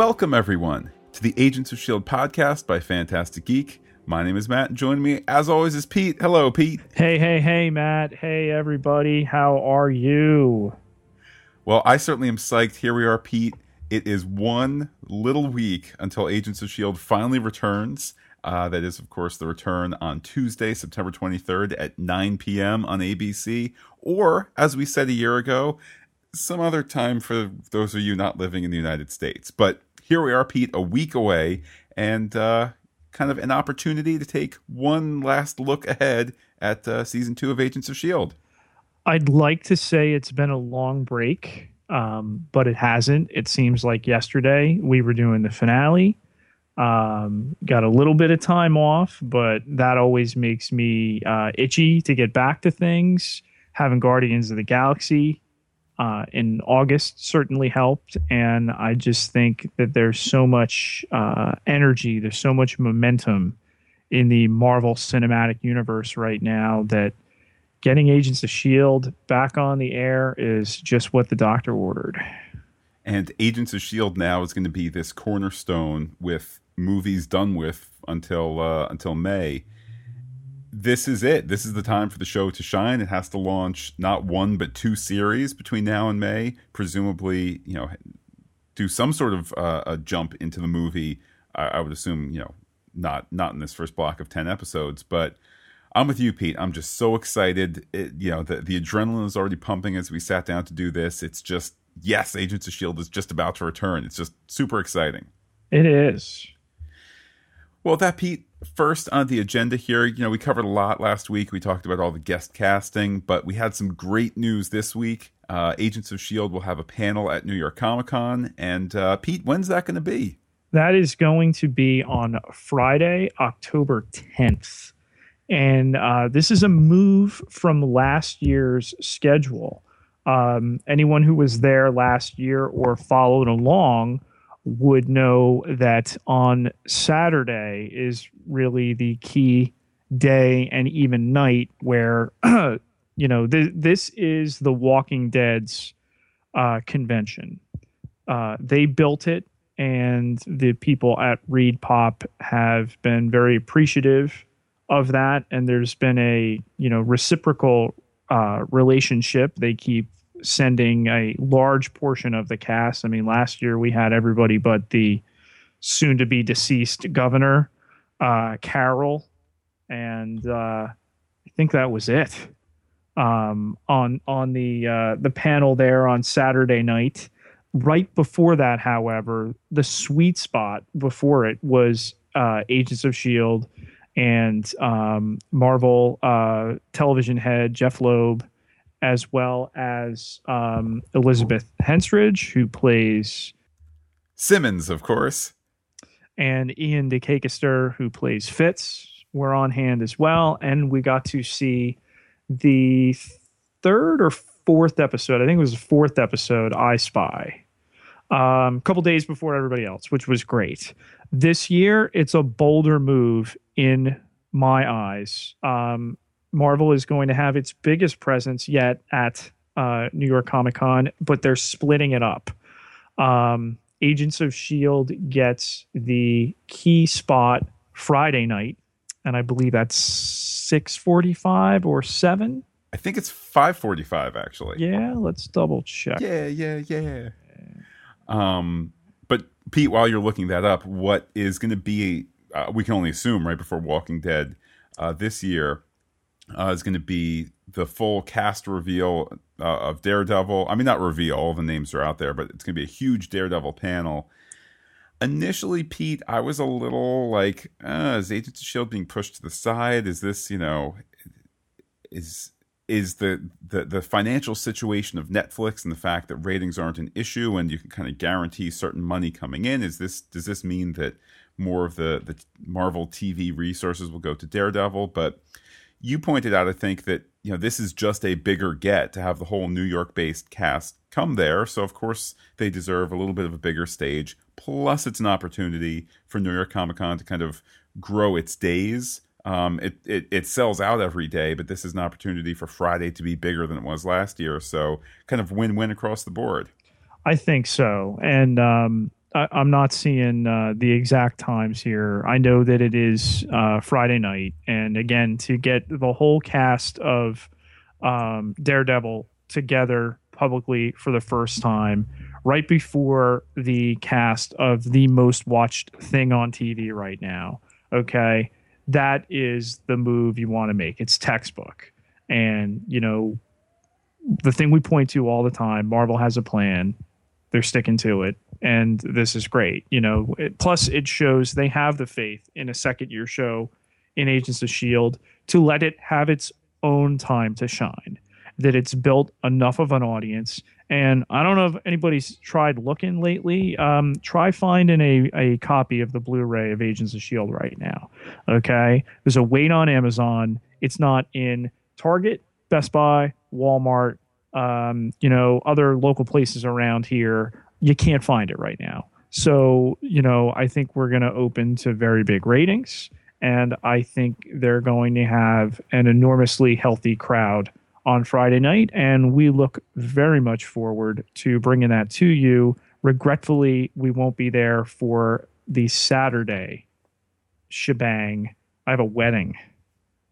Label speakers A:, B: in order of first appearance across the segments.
A: Welcome, everyone, to the Agents of S.H.I.E.L.D. podcast by Fantastic Geek. My name is Matt, and joining me, as always, is Pete. Hello, Pete.
B: Hey, hey, hey, Matt. Hey, everybody. How are you?
A: Well, I certainly am psyched. Here we are, Pete. It is one little week until Agents of S.H.I.E.L.D. finally returns. Uh, that is, of course, the return on Tuesday, September 23rd at 9 p.m. on ABC, or, as we said a year ago, some other time for those of you not living in the United States. But here we are, Pete, a week away, and uh, kind of an opportunity to take one last look ahead at uh, season two of Agents of S.H.I.E.L.D.
B: I'd like to say it's been a long break, um, but it hasn't. It seems like yesterday we were doing the finale. Um, got a little bit of time off, but that always makes me uh, itchy to get back to things. Having Guardians of the Galaxy uh, in August certainly helped. And I just think that there's so much uh, energy, there's so much momentum in the Marvel Cinematic Universe right now that getting Agents of S.H.I.E.L.D. back on the air is just what the doctor ordered.
A: And Agents of S.H.I.E.L.D. now is going to be this cornerstone with movies done with until uh, until May this is it. This is the time for the show to shine. It has to launch not one but two series between now and May. Presumably, you know, do some sort of uh, a jump into the movie. I, I, would assume, you know, not not in this first block of ten episodes, but I'm with you, Pete. I'm just so excited. It, you know, the the adrenaline is already pumping as we sat down to do this. It's just yes, Agents of Shield is just about to return. It's just super exciting.
B: It is.
A: Well, that Pete, first on the agenda here, you know, we covered a lot last week. We talked about all the guest casting, but we had some great news this week. Uh, Agents of S.H.I.E.L.D. will have a panel at New York Comic Con. And uh, Pete, when's that going to be?
B: That is going to be on Friday, October 10th. And uh, this is a move from last year's schedule. Um, anyone who was there last year or followed along would know that on Saturday is really the key day and even night where you know th- this is the Walking Dead's uh, convention. Uh, they built it, and the people at ReedPop have been very appreciative of that. And there's been a you know reciprocal uh, relationship. They keep sending a large portion of the cast. I mean, last year we had everybody but the soon to be deceased governor, uh, Carol, and uh, I think that was it. Um, on on the uh, the panel there on Saturday night. Right before that, however, the sweet spot before it was uh, Agents of Shield and um, Marvel uh, television head Jeph Loeb as well as um, Elizabeth Henstridge, who plays
A: Simmons, of course,
B: and Ian De Caestecker, who plays Fitz, were on hand as well. And we got to see the third or fourth episode. I think it was the fourth episode, I Spy, um, a couple days before everybody else, which was great. This year, it's a bolder move in my eyes. Um, Marvel is going to have its biggest presence yet at uh, New York Comic Con, but they're splitting it up. Um, Agents of Shield gets the key spot Friday night, and I believe that's six forty-five or seven.
A: I think it's five forty-five actually.
B: Yeah, let's double check.
A: Yeah, yeah, yeah. Um, but Pete, while you're looking that up, what is going to be? Uh, we can only assume right before Walking Dead uh, this year uh, is going to be the full cast reveal uh, of Daredevil. I mean, not reveal, all the names are out there, but it's going to be a huge Daredevil panel. Initially, Pete, I was a little like, uh, is Agents of Shield being pushed to the side? Is this, you know, is is the, the the financial situation of Netflix and the fact that ratings aren't an issue and you can kind of guarantee certain money coming in? Is this does this mean that more of the the Marvel TV resources will go to Daredevil? But you pointed out, I think, that you know this is just a bigger get to have the whole New York-based cast come there. So of course they deserve a little bit of a bigger stage. Plus, it's an opportunity for New York Comic Con to kind of grow its days. Um, it, it it sells out every day, but this is an opportunity for Friday to be bigger than it was last year. So kind of win-win across the board.
B: I think so, and um, I, am not seeing uh, the exact times here. I know that it is uh, Friday night, and again, to get the whole cast of um, Daredevil together publicly for the first time, right before the cast of the most watched thing on TV right now. Okay, that is the move you want to make. It's textbook, and you know the thing we point to all the time. Marvel has a plan they're sticking to it and this is great you know. It, plus it shows they have the faith in a second year show in agents of shield to let it have its own time to shine that it's built enough of an audience. And i don't know if anybody's tried looking lately. Um, try finding a, a copy of the blu-ray of agents of shield right now okay? There's a wait on amazon. It's not in target best buy walmart um, you know, other local places around here, you can't find it right now. So, you know, I think we're going to open to very big ratings. And I think they're going to have an enormously healthy crowd on Friday night. And we look very much forward to bringing that to you. Regretfully, we won't be there for the Saturday shebang. I have a wedding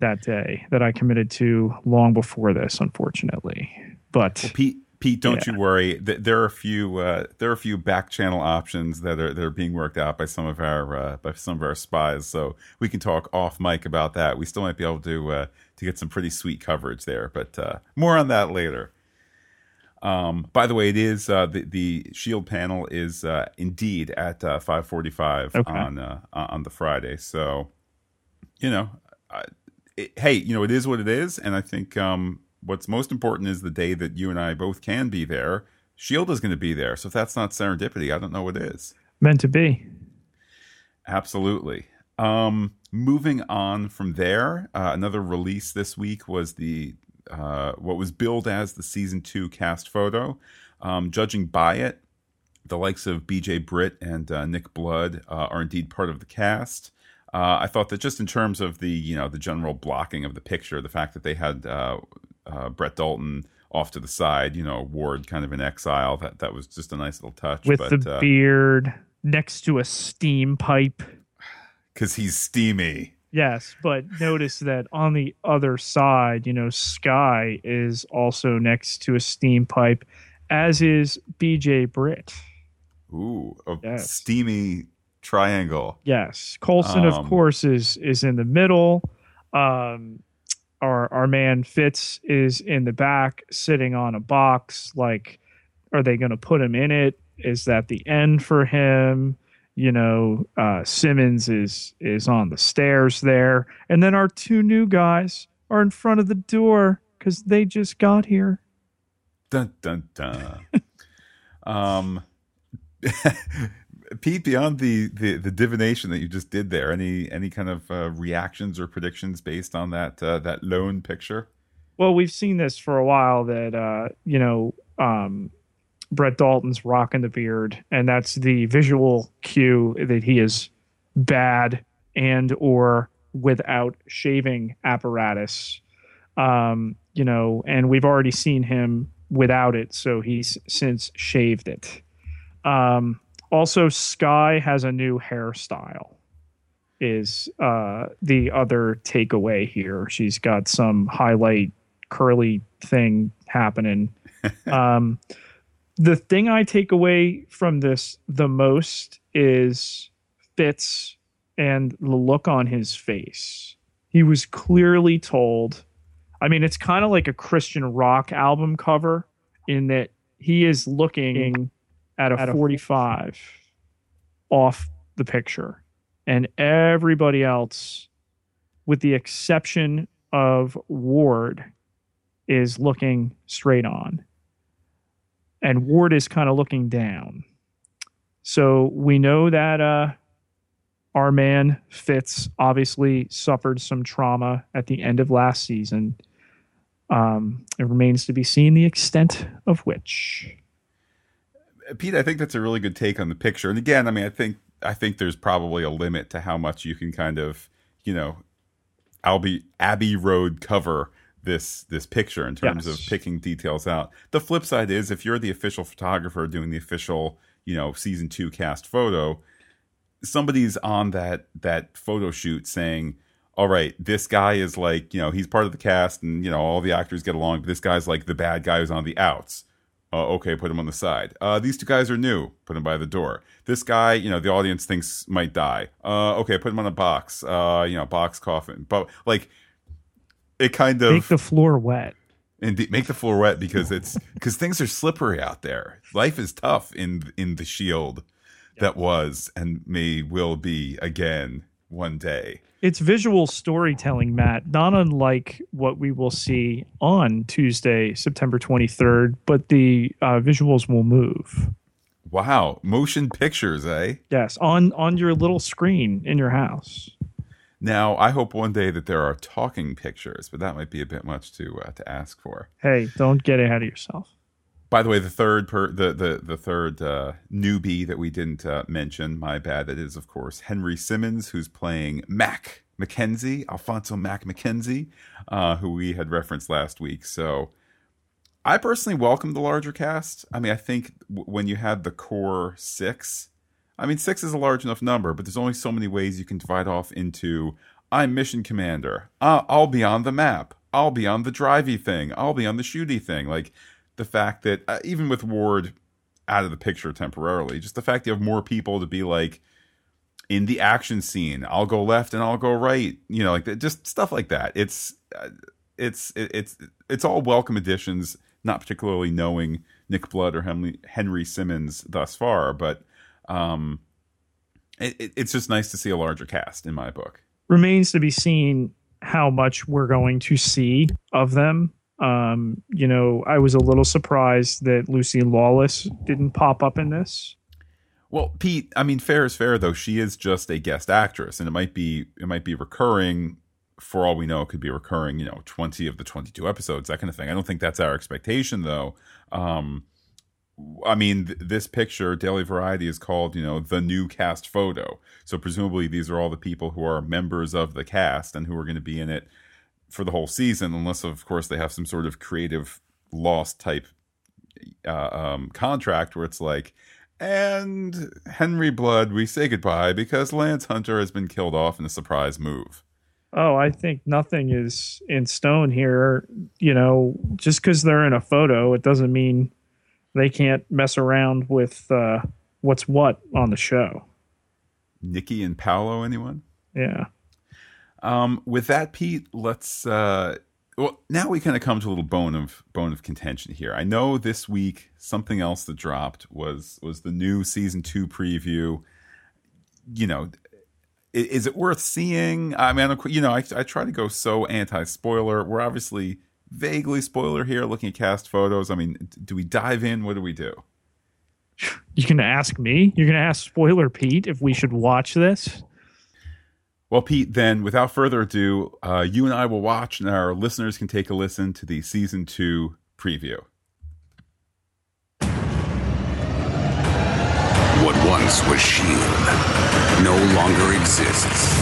B: that day that I committed to long before this, unfortunately. But
A: well, Pete, Pete, don't yeah. you worry. There are a few uh, there are a few back channel options that are that are being worked out by some of our uh, by some of our spies. So we can talk off mic about that. We still might be able to uh, to get some pretty sweet coverage there, but uh, more on that later. Um, by the way, it is uh, the the Shield panel is uh, indeed at five forty five on on the Friday. So you know, it, hey, you know it is what it is, and I think um, what's most important is the day that you and I both can be there. Shield is going to be there. So if that's not serendipity, I don't know what is.
B: Meant to be.
A: Absolutely. Um, moving on from there, uh, another release this week was the uh, what was billed as the season two cast photo. Um, judging by it, the likes of B.J. Britt and uh, Nick Blood uh, are indeed part of the cast. Uh, I thought that just in terms of the you know the general blocking of the picture, the fact that they had uh, uh, Brett Dalton off to the side, you know, Ward kind of in exile. That that was just a nice little touch.
B: With
A: but,
B: the uh, beard next to a steam pipe.
A: Because he's steamy.
B: Yes, but notice that on the other side, you know, Skye is also next to a steam pipe, as is BJ Britt.
A: Ooh, a yes. steamy triangle.
B: Yes. Coulson, um, of course, is is in the middle. Um, our our man Fitz is in the back sitting on a box like are they going to put him in it? Is that the end for him? You know uh, Simmons is is on the stairs there. And then our two new guys are in front of the door cuz they just got here.
A: Dun dun dun. Um Pete, beyond the, the, the divination that you just did there, any any kind of uh, reactions or predictions based on that uh, that lone picture?
B: Well, we've seen this for a while that uh, you know um, Brett Dalton's rocking the beard, and that's the visual cue that he is bad and or without shaving apparatus. Um, you know, and we've already seen him without it, so he's since shaved it. Um, also, Skye has a new hairstyle. Is uh, the other takeaway here? She's got some highlight curly thing happening. um, the thing I take away from this the most is Fitz and the look on his face. He was clearly told. I mean, it's kind of like a Christian rock album cover in that he is looking at a, at 45 a off the picture. And everybody else, with the exception of Ward, is looking straight on. And Ward is kind of looking down. So we know that uh, our man Fitz obviously suffered some trauma at the end of last season. Um, it remains to be seen the extent of which.
A: Pete, I think that's a really good take on the picture. And again, I mean, I think I think there's probably a limit to how much you can kind of, you know, Abbey Abbey Road cover this this picture in terms yes. of picking details out. The flip side is if you're the official photographer doing the official, you know season two cast photo, somebody's on that that photo shoot saying, "All right, this guy is like you know he's part of the cast, and you know all the actors get along, but this guy's like the bad guy who's on the outs." Uh, okay, put him on the side. Uh, these two guys are new. Put him by the door. This guy, you know, the audience thinks might die. Uh, okay, put him on a box. Uh, you know, box coffin. But like, it kind of
B: make the floor wet
A: and make the floor wet because it's because things are slippery out there. Life is tough in in the shield that was and may will be again one day.
B: It's visual storytelling, Matt, not unlike what we will see on Tuesday, September 23rd, but the uh, visuals will move.
A: Wow, motion pictures, eh?
B: Yes, on on your little screen in your house.
A: Now, I hope one day that there are talking pictures, but that might be a bit much to uh, to ask for.
B: Hey, don't get ahead of yourself.
A: By the way, the third per the the the third uh, newbie that we didn't uh, mention, my bad. That is, of course, Henry Simmons, who's playing Mac McKenzie, Alfonso Mac McKenzie, uh, who we had referenced last week. So, I personally welcome the larger cast. I mean, I think w- when you had the core six, I mean, six is a large enough number, but there's only so many ways you can divide off into. I'm mission commander. Uh, I'll be on the map. I'll be on the drivey thing. I'll be on the shooty thing. Like the fact that uh, even with Ward out of the picture temporarily, just the fact you have more people to be like in the action scene. I'll go left and I'll go right. You know, like just stuff like that. It's uh, it's it, it's it's all welcome additions. Not particularly knowing Nick Blood or Henry, Henry Simmons thus far, but um, it, it's just nice to see a larger cast in my book.
B: Remains to be seen how much we're going to see of them um, you know, I was a little surprised that Lucy Lawless didn't pop up in this.
A: Well, Pete, I mean, fair is fair though. She is just a guest actress, and it might be it might be recurring. For all we know, it could be recurring. You know, twenty of the twenty-two episodes, that kind of thing. I don't think that's our expectation, though. Um, I mean, th- this picture, Daily Variety, is called, you know, the new cast photo. So presumably, these are all the people who are members of the cast and who are going to be in it for the whole season, unless of course they have some sort of creative loss type uh, um, contract where it's like, and Henry Blood, we say goodbye because Lance Hunter has been killed off in a surprise move.
B: Oh, I think nothing is in stone here. You know, just because they're in a photo, it doesn't mean they can't mess around with uh, what's what on the show.
A: Nikki and Paulo, anyone?
B: Yeah.
A: Um, with that, Pete, let's. Uh, well, now we kind of come to a little bone of bone of contention here. I know this week something else that dropped was was the new season two preview. You know, is, is it worth seeing? I mean, you know, I, I try to go so anti spoiler. We're obviously vaguely spoiler here, looking at cast photos. I mean, do we dive in? What do we do?
B: You can ask me. You're to ask Spoiler Pete if we should watch this.
A: Well, Pete, then without further ado, uh, you and I will watch, and our listeners can take a listen to the season two preview.
C: What once was S.H.I.E.L.D. no longer exists.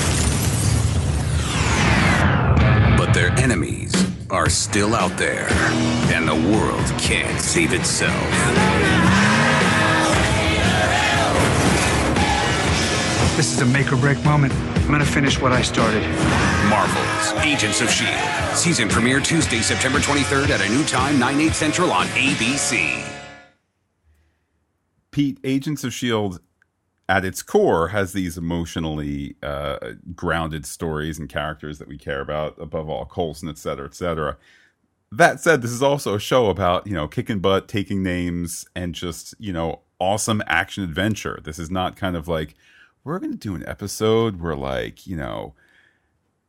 C: But their enemies are still out there, and the world can't save itself.
D: This is a make or break moment. I'm going to finish what I started.
C: Marvel's Agents of S.H.I.E.L.D. Season premiere Tuesday, September 23rd at a new time, 9, 8 central on ABC.
A: Pete, Agents of S.H.I.E.L.D. at its core has these emotionally uh, grounded stories and characters that we care about, above all, Coulson, et cetera, et cetera. That said, this is also a show about, you know, kicking butt, taking names, and just, you know, awesome action adventure. This is not kind of like, we're going to do an episode where like, you know,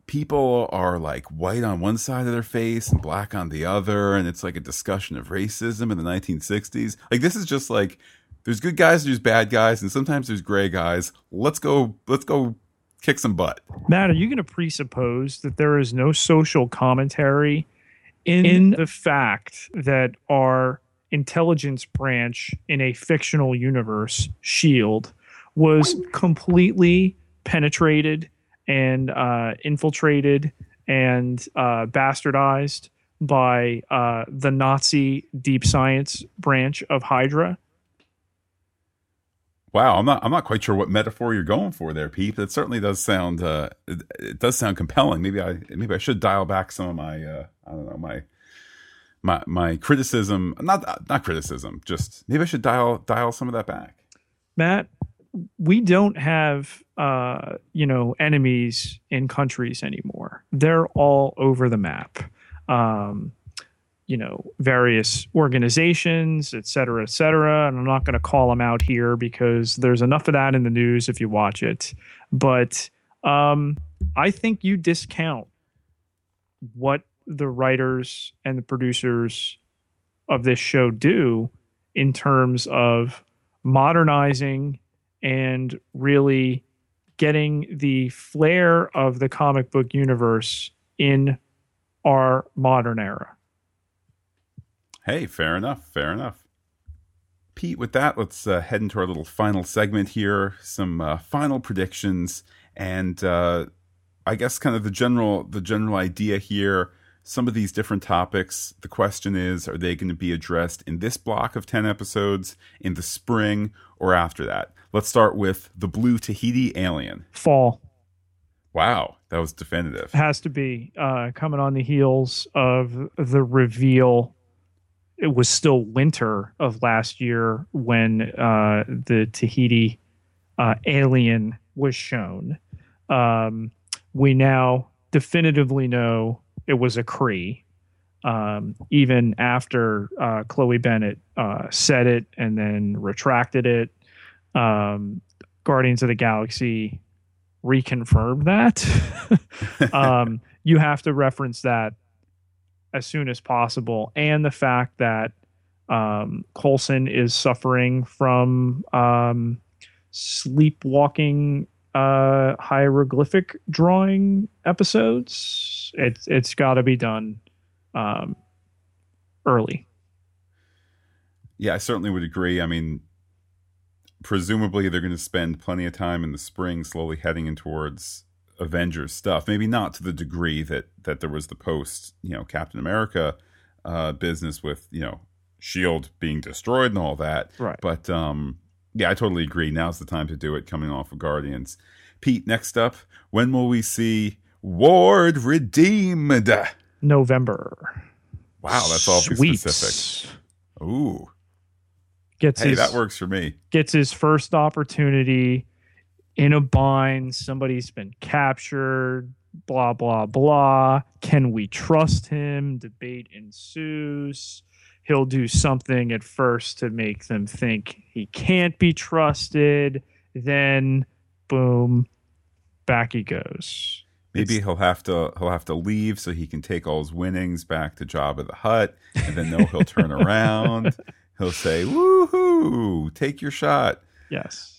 A: people are like white on one side of their face and black on the other and it's like a discussion of racism in the 1960s. Like this is just like there's good guys, there's bad guys and sometimes there's gray guys. Let's go let's go kick some butt.
B: Matt, are you going to presuppose that there is no social commentary in, in the fact that our intelligence branch in a fictional universe, Shield, was completely penetrated and uh, infiltrated and uh, bastardized by uh, the Nazi deep science branch of Hydra?
A: Wow, I'm not. I'm not quite sure what metaphor you're going for there, Pete. That certainly does sound. Uh, it, it does sound compelling. Maybe I. Maybe I should dial back some of my. Uh, I don't know my. My my criticism. Not not criticism. Just maybe I should dial dial some of that back.
B: Matt, we don't have uh, you know enemies in countries anymore. They're all over the map. Um, you know, various organizations, et cetera, et cetera. And I'm not going to call them out here because there's enough of that in the news if you watch it. But um, I think you discount what the writers and the producers of this show do in terms of modernizing and really getting the flair of the comic book universe in our modern era.
A: Hey, fair enough. Fair enough. Pete, with that, let's uh, head into our little final segment here. Some uh, final predictions, and uh, I guess kind of the general the general idea here. Some of these different topics. The question is, are they going to be addressed in this block of ten episodes, in the spring, or after that? Let's start with the Blue Tahiti Alien.
B: Fall.
A: Wow, that was definitive.
B: Has to be uh, coming on the heels of the reveal it was still winter of last year when uh, the Tahiti uh, alien was shown. Um, we now definitively know it was a Kree. Um, even after uh, Chloe Bennet uh, said it and then retracted it, um, Guardians of the Galaxy reconfirmed that. Um, you have to reference that as soon as possible, and the fact that um, Coulson is suffering from um, sleepwalking uh, hieroglyphic drawing episodes. It's it's got to be done um, early.
A: Yeah, I certainly would agree. I mean, presumably they're going to spend plenty of time in the spring, slowly heading in towards Avengers stuff. Maybe not to the degree that that there was the post, you know, Captain America uh, business with you know Shield being destroyed and all that.
B: Right.
A: But um, yeah, I totally agree. Now's the time to do it. Coming off of Guardians. Pete, next up, when will we see Ward redeemed?
B: November.
A: Wow, that's all specific. Ooh,
B: Gets
A: hey,
B: his
A: that works for me.
B: gets his first opportunity in a bind. Somebody's been captured. Blah blah blah. Can we trust him? Debate ensues. He'll do something at first to make them think he can't be trusted. Then, boom, back he goes.
A: Maybe he'll have to he'll have to leave so he can take all his winnings back to Jabba the Hutt, and then no, he'll turn around. He'll say, "Woohoo! Take your shot."
B: Yes.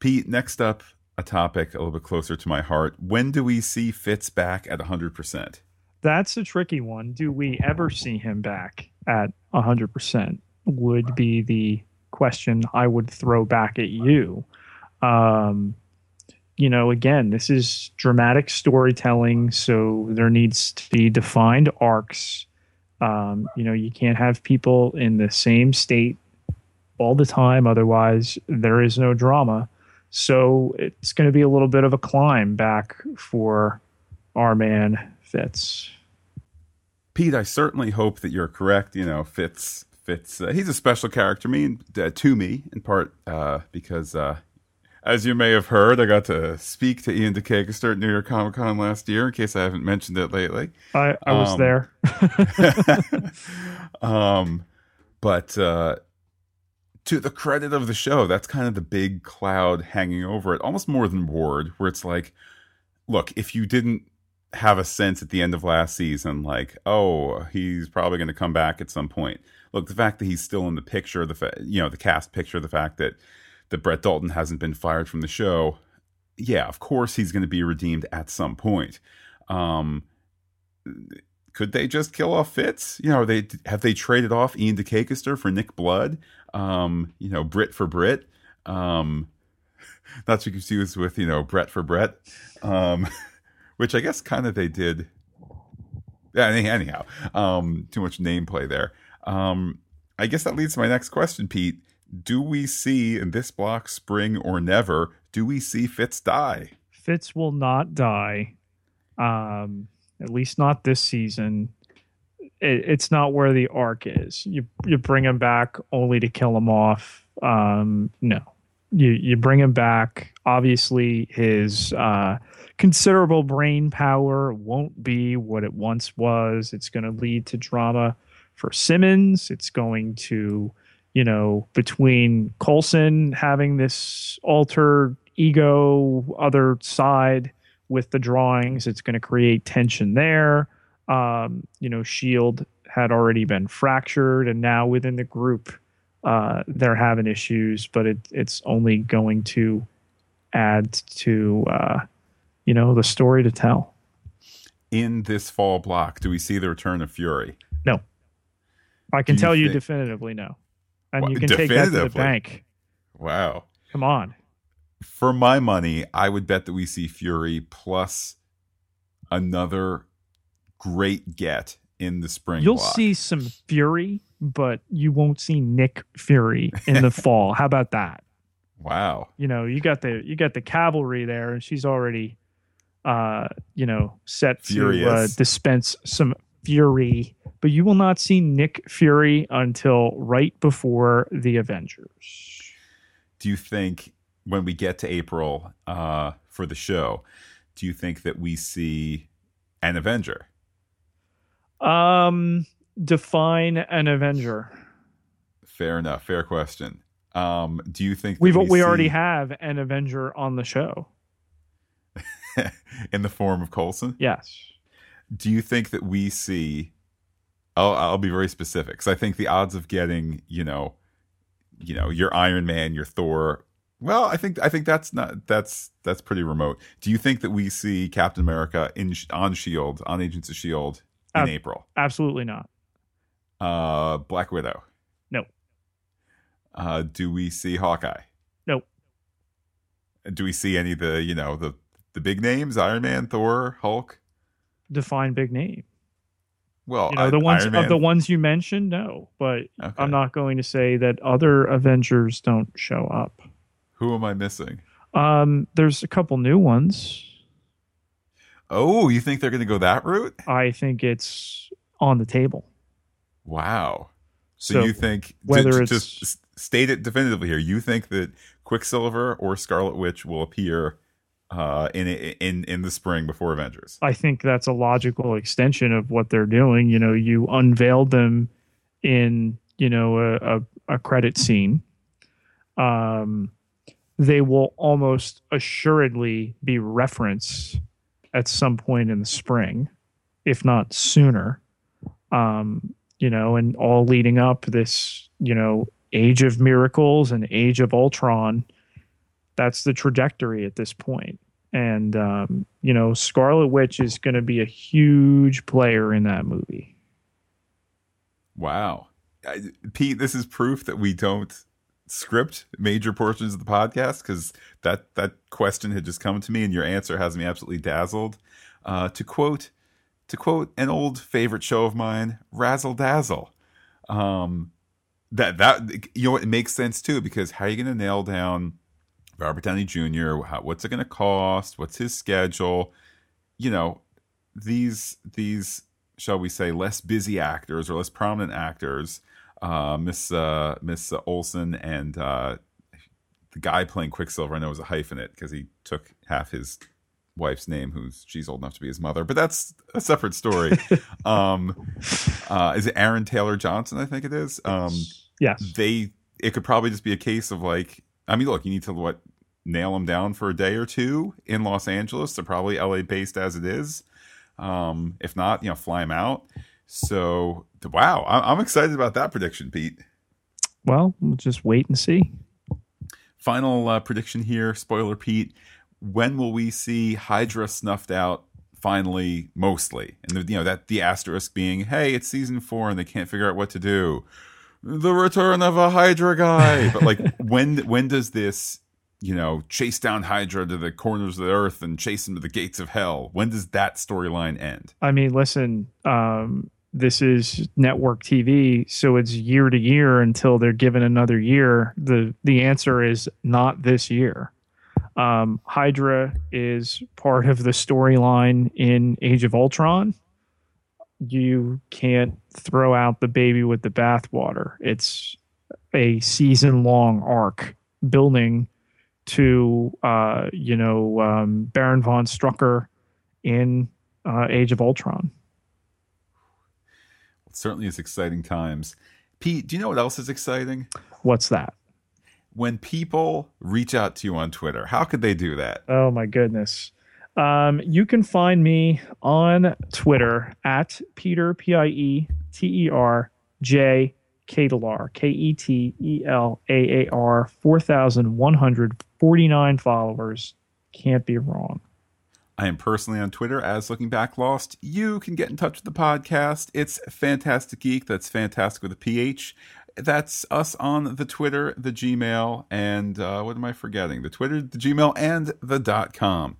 A: Pete, next up, a topic a little bit closer to my heart. When do we see Fitz back at 100%?
B: That's a tricky one. Do we ever see him back at 100%? Would be the question I would throw back at you. Um, you know, again, this is dramatic storytelling, so there needs to be defined arcs. Um, you know, you can't have people in the same state all the time, otherwise, there is no drama. So it's going to be a little bit of a climb back for our man Fitz.
A: Pete, I certainly hope that you're correct. You know, Fitz, Fitz, uh, he's a special character me uh, to me in part uh, because, uh, as you may have heard, I got to speak to Ian De Caestecker at New York Comic Con last year. In case I haven't mentioned it lately,
B: I, I was
A: Um,
B: there.
A: um, but uh, to the credit of the show, that's kind of the big cloud hanging over it, almost more than Ward, where it's like, look, if you didn't have a sense at the end of last season, like, oh, he's probably going to come back at some point. Look, the fact that he's still in the picture, the fa- you know the cast picture, the fact that that Brett Dalton hasn't been fired from the show, yeah, of course he's going to be redeemed at some point. Um, could they just kill off Fitz? You know, they have they traded off Ian De Caestecker for Nick Blood? Um, you know, Brit for Brit. Um, not to confuse with you know Brett for Brett, um, which I guess kind of they did. Yeah, any- anyhow, um, too much name play there. Um, I guess that leads to my next question, Pete. Do we see in this block, spring or never, do we see Fitz die?
B: Fitz will not die. Um, at least not this season. It, it's not where the arc is. You you bring him back only to kill him off. Um, no, you you bring him back. Obviously, his uh, considerable brain power won't be what it once was. It's going to lead to drama for Simmons. It's going to, you know, between Coulson having this alter ego other side with the drawings, it's going to create tension there. Um, you know, Shield had already been fractured, and now within the group, uh, they're having issues, but it, it's only going to add to uh, you know the story to tell.
A: In this fall block, do we see the return of Fury?
B: No, I can
A: you
B: tell you
A: think-
B: definitively no, and you can take that to the bank.
A: Wow.
B: Come on,
A: For my money, I would bet that we see Fury plus another great get in the spring.
B: you'll
A: block.
B: see some Fury, but you won't see Nick Fury in the fall. How about that?
A: Wow.
B: you know you got the you got the cavalry there and she's already uh you know set to uh, dispense some fury but you will not see nick fury until right before the avengers
A: Do you think when we get to April uh, for the show, do you think that we see an Avenger?
B: um define an avenger
A: Fair enough. Fair question. Um, do you think
B: we've
A: we,
B: we already have an avenger on the show
A: in the form of Coulson?
B: yes
A: Do you think that we see? I'll, I'll be very specific because I think the odds of getting, you know, you know, your Iron Man, your Thor. Well, I think I think that's not that's that's pretty remote. Do you think that we see Captain America in on Shield on Agents of Shield in
B: Ab-
A: April?
B: absolutely not
A: Uh, Black Widow.
B: No.
A: Uh, do we see Hawkeye?
B: Nope.
A: Do we see any of the you know the the big names? Iron Man, Thor, Hulk.
B: Define big name
A: Well,
B: you know
A: I-
B: the ones of the ones you mentioned no but
A: Okay.
B: i'm not going to say that other avengers don't show up
A: Who am I missing?
B: Um, there's a couple new ones.
A: Oh, you think they're going to go that route?
B: I think it's on the table.
A: Wow. So,
B: So,
A: you think
B: whether
A: ju-
B: it's-
A: just state it definitively here? You think that Quicksilver or Scarlet Witch will appear uh, in in in the spring before Avengers?
B: I think that's a logical extension of what they're doing. You know, you unveiled them in you know a, a, a credit scene. Um, they will almost assuredly be referenced at some point in the spring, if not sooner. Um, you know, and all leading up this, you know, Age of Miracles and Age of Ultron. That's the trajectory at this point. And um, you know, Scarlet Witch is going to be a huge player in that movie.
A: Wow, I, Pete, this is proof that we don't script major portions of the podcast because that that question had just come to me, and your answer has me absolutely dazzled. Uh, to quote, to quote an old favorite show of mine, "Razzle Dazzle." Um, that that you know it makes sense too because how are you going to nail down Robert Downey Jr. How, what's it going to cost? What's his schedule? You know, these these shall we say less busy actors or less prominent actors, uh, Miss uh, Miss Olsen and uh, the guy playing Quicksilver. I know was a hyphenate because he took half his wife's name, who's she's old enough to be his mother, but that's a separate story. um, uh, is it Aaron Taylor Johnson? I think it is. Um,
B: Yes.
A: they it could probably just be a case of like I mean, look, you need to what nail them down for a day or two in Los Angeles. They're probably LA based as it is. Um, if not, you know, fly them out. So wow, I- I'm excited about that prediction, Pete.
B: Well, we'll just wait and see.
A: Final uh, prediction here, spoiler, Pete. When will we see Hydra snuffed out? Finally, mostly, and the, you know that the asterisk being, hey, it's season four and they can't figure out what to do. The return of a Hydra guy, but like when when does this, you know, chase down Hydra to the corners of the earth and chase him to the gates of hell? When does that storyline end?
B: I mean, listen, um, this is network TV, so it's year to year until they're given another year. The the answer is not this year. Um, Hydra is part of the storyline in Age of Ultron. You can't throw out the baby with the bathwater. It's a season long arc building to uh, you know um, Baron von Strucker in uh, Age of Ultron.
A: It certainly is exciting times. Pete, do you know what else is exciting?
B: What's that?
A: When people reach out to you on Twitter, how could they do that?
B: Oh my goodness. Um, you can find me on Twitter at Pieter P I E T E R J Ketelaar K E T E L A A R four thousand one hundred forty nine followers. Can't be wrong.
A: I am personally on Twitter as Looking Back Lost. You can get in touch with the podcast. It's Fantastic Geek. That's fantastic with a PH. That's us on the Twitter, the Gmail, and uh, what am I forgetting? The Twitter, the Gmail, and the dot com.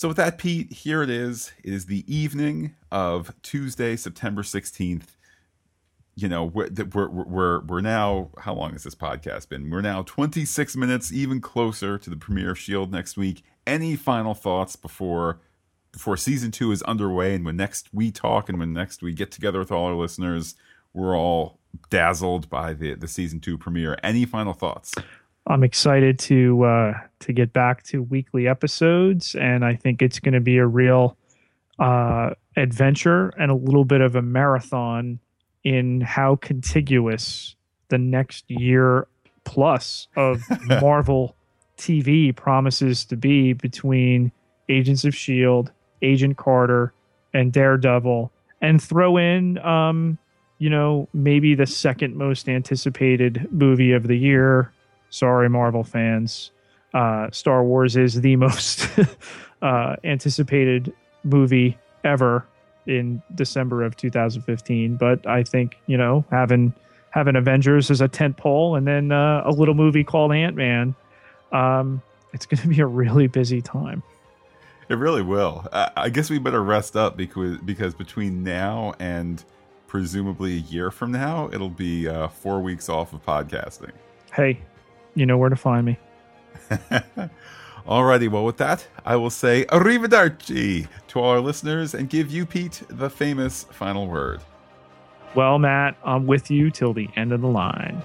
A: So with that, Pete, here it is. It is the evening of Tuesday, September 16th. You know, we're, we're, we're, we're now, how long has this podcast been? We're now 26 minutes, even closer to the premiere of S.H.I.E.L.D. next week. Any final thoughts before before season two is underway and when next we talk and when next we get together with all our listeners, we're all dazzled by the, the season two premiere. Any final thoughts?
B: I'm excited to uh, to get back to weekly episodes, and I think it's going to be a real uh, adventure and a little bit of a marathon in how contiguous the next year plus of Marvel TV promises to be between Agents of Shield, Agent Carter, and Daredevil, and throw in, um, you know, maybe the second most anticipated movie of the year. Sorry, Marvel fans. Uh, Star Wars is the most uh, anticipated movie ever in December of 2015. But I think you know having having Avengers as a tent pole and then uh, a little movie called Ant Man, um, it's going to be a really busy time.
A: It really will. I, I guess we better rest up because because between now and presumably a year from now, it'll be uh, four weeks off of podcasting.
B: Hey, you know where to find me.
A: Alrighty, well, with that, I will say arrivederci to all our listeners and give you, Pete, the famous final word.
B: Well, Matt, I'm with you till the end of the line.